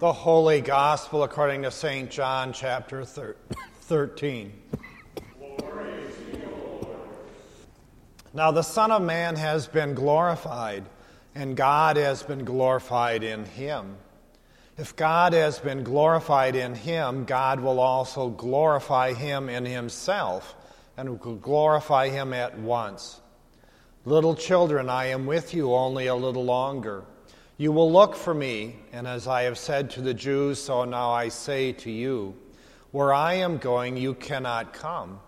The Holy Gospel according to St. John, chapter 13. Now the Son of Man has been glorified, and God has been glorified in him. If God has been glorified in him, God will also glorify him in himself, and will glorify him at once. Little children, I am with you only a little longer. You will look for me, and as I have said to the Jews, so now I say to you Where I am going, you cannot come.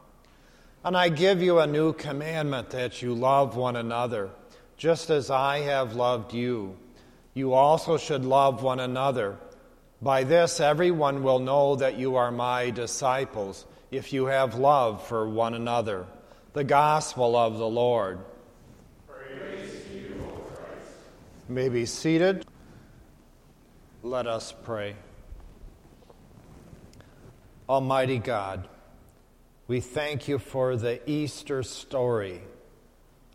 And I give you a new commandment that you love one another, just as I have loved you. You also should love one another. By this, everyone will know that you are my disciples, if you have love for one another. The gospel of the Lord. May be seated. Let us pray. Almighty God, we thank you for the Easter story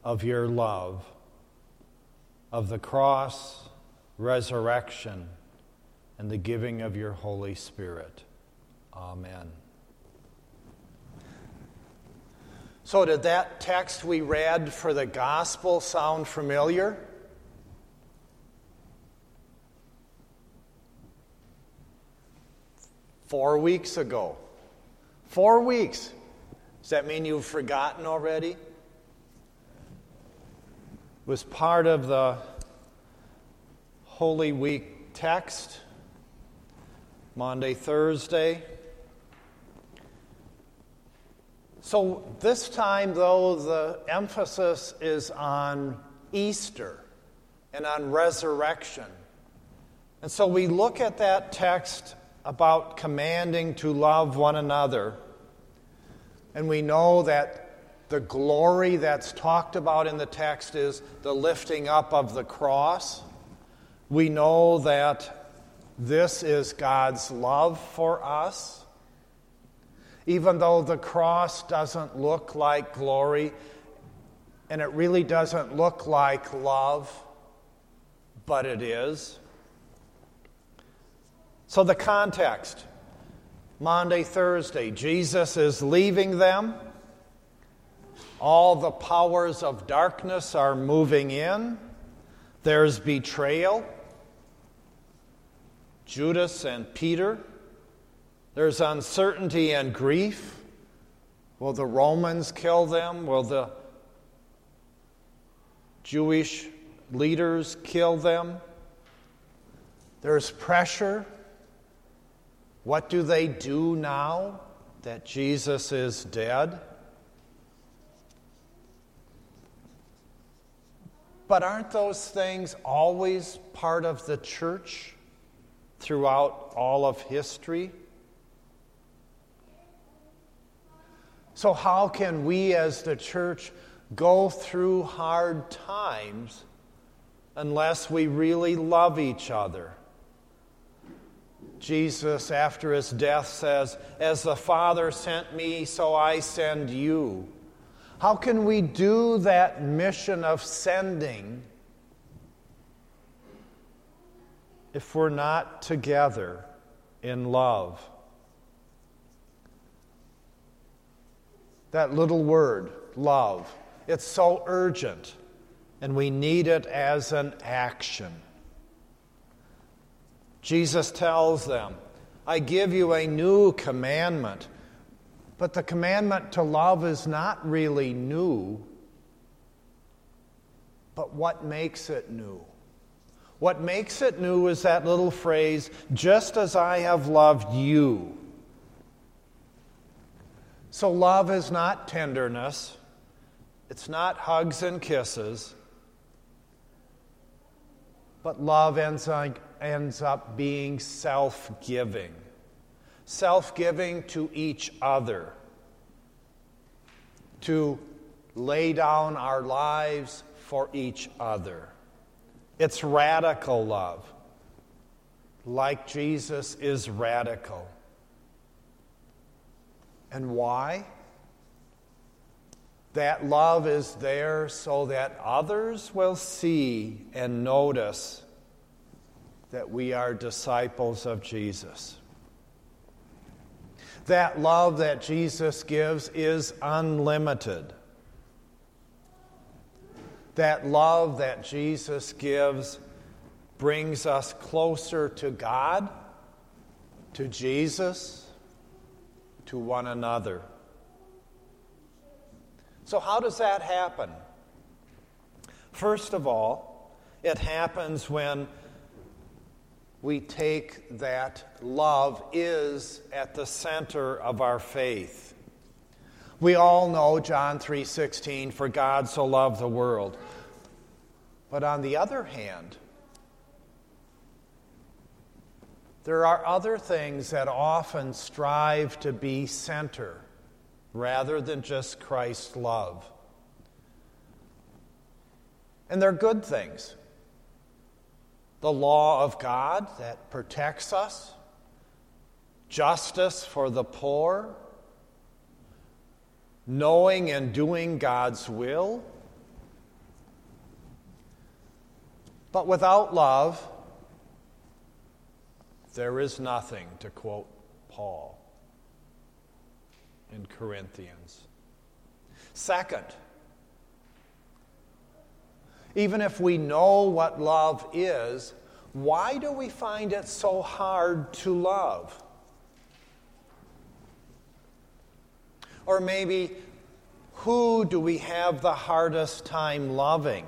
of your love, of the cross, resurrection, and the giving of your Holy Spirit. Amen. So, did that text we read for the gospel sound familiar? Four weeks ago. Four weeks. Does that mean you've forgotten already? It was part of the Holy Week text, Maundy, Thursday. So this time, though, the emphasis is on Easter and on resurrection. And so we look at that text about commanding to love one another. And we know that the glory that's talked about in the text is the lifting up of the cross. We know that this is God's love for us. Even though the cross doesn't look like glory and it really doesn't look like love, but it is. So, the context Maundy, Thursday, Jesus is leaving them. All the powers of darkness are moving in. There's betrayal. Judas and Peter. There's uncertainty and grief. Will the Romans kill them? Will the Jewish leaders kill them? There's pressure. What do they do now that Jesus is dead? But aren't those things always part of the church throughout all of history? So, how can we as the church go through hard times unless we really love each other? Jesus, after his death, says, As the Father sent me, so I send you. How can we do that mission of sending if we're not together in love? That little word, love, it's so urgent, and we need it as an action. Jesus tells them, I give you a new commandment. But the commandment to love is not really new. But what makes it new? What makes it new is that little phrase, just as I have loved you. So, love is not tenderness, it's not hugs and kisses, but love ends, ends up being self giving. Self giving to each other. To lay down our lives for each other. It's radical love. Like Jesus is radical. And why? That love is there so that others will see and notice that we are disciples of Jesus. That love that Jesus gives is unlimited. That love that Jesus gives brings us closer to God, to Jesus, to one another. So, how does that happen? First of all, it happens when we take that love is at the center of our faith. We all know John 3:16 for God so loved the world. But on the other hand, there are other things that often strive to be center rather than just Christ's love. And they're good things. The law of God that protects us, justice for the poor, knowing and doing God's will. But without love, there is nothing, to quote Paul in Corinthians. Second, even if we know what love is, why do we find it so hard to love? Or maybe, who do we have the hardest time loving?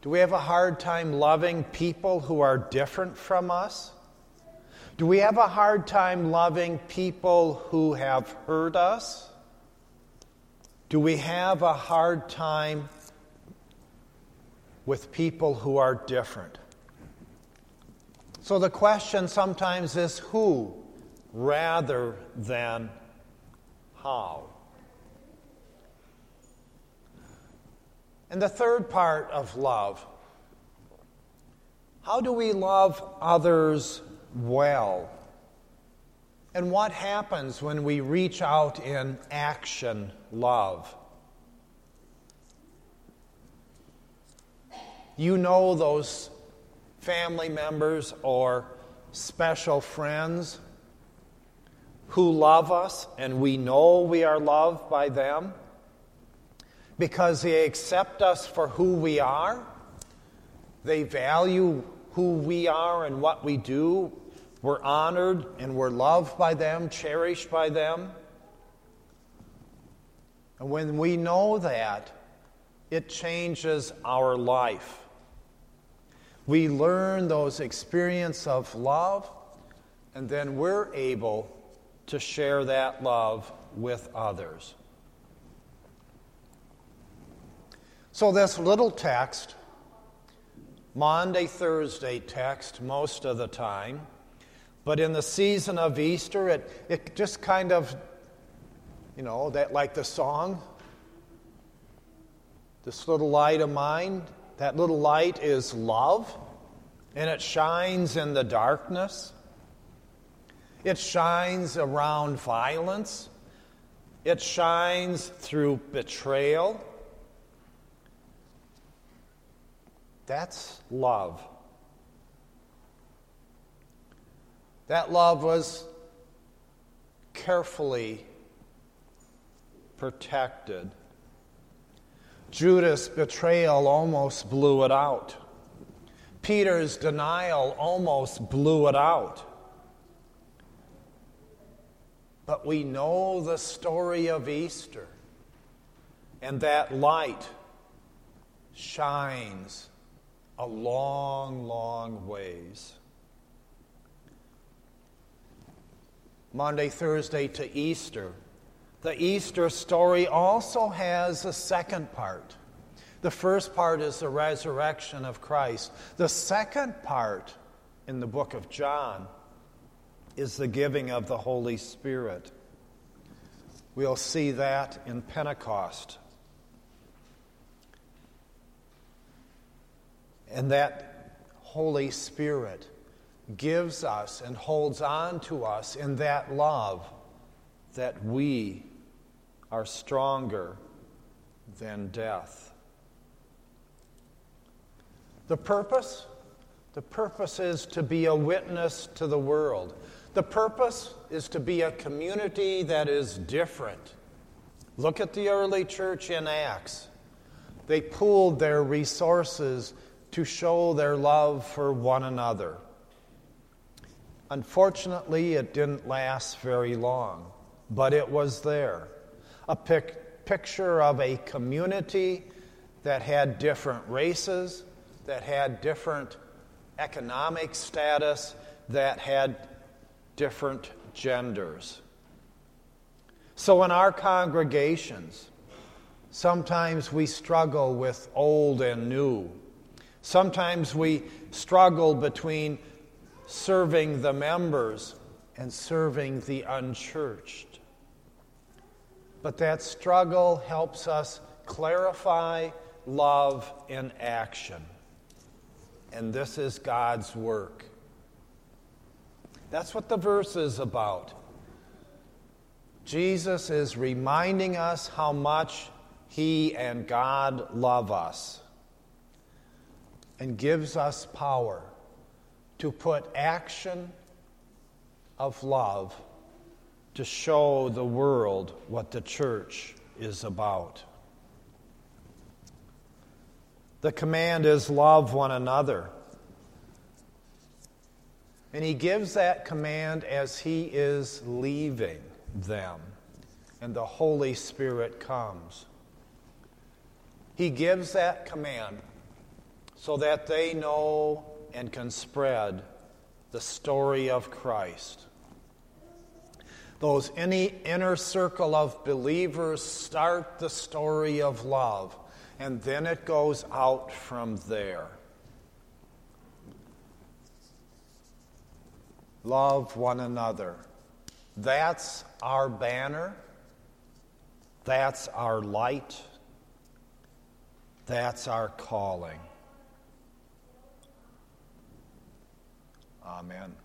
Do we have a hard time loving people who are different from us? Do we have a hard time loving people who have hurt us? Do we have a hard time with people who are different? So the question sometimes is who rather than how. And the third part of love how do we love others well? And what happens when we reach out in action love? You know those family members or special friends who love us and we know we are loved by them because they accept us for who we are. They value who we are and what we do. We're honored and we're loved by them, cherished by them. And when we know that, it changes our life. We learn those experiences of love, and then we're able to share that love with others. So, this little text, Maundy, Thursday text most of the time, but in the season of Easter, it, it just kind of, you know, that like the song, this little light of mine, that little light is love, and it shines in the darkness. It shines around violence. It shines through betrayal. That's love. That love was carefully protected. Judas' betrayal almost blew it out. Peter's denial almost blew it out. But we know the story of Easter, and that light shines a long, long ways. Maundy, Thursday to Easter. The Easter story also has a second part. The first part is the resurrection of Christ. The second part in the book of John is the giving of the Holy Spirit. We'll see that in Pentecost. And that Holy Spirit gives us and holds on to us in that love that we are stronger than death. The purpose? The purpose is to be a witness to the world. The purpose is to be a community that is different. Look at the early church in Acts. They pooled their resources to show their love for one another. Unfortunately, it didn't last very long, but it was there. A pic- picture of a community that had different races, that had different economic status, that had different genders. So, in our congregations, sometimes we struggle with old and new. Sometimes we struggle between serving the members and serving the unchurched. But that struggle helps us clarify love in action. And this is God's work. That's what the verse is about. Jesus is reminding us how much He and God love us and gives us power to put action of love to show the world what the church is about. The command is love one another. And he gives that command as he is leaving them, and the Holy Spirit comes. He gives that command so that they know and can spread the story of Christ. Those any inner circle of believers start the story of love and then it goes out from there. Love one another. That's our banner. That's our light. That's our calling. Amen.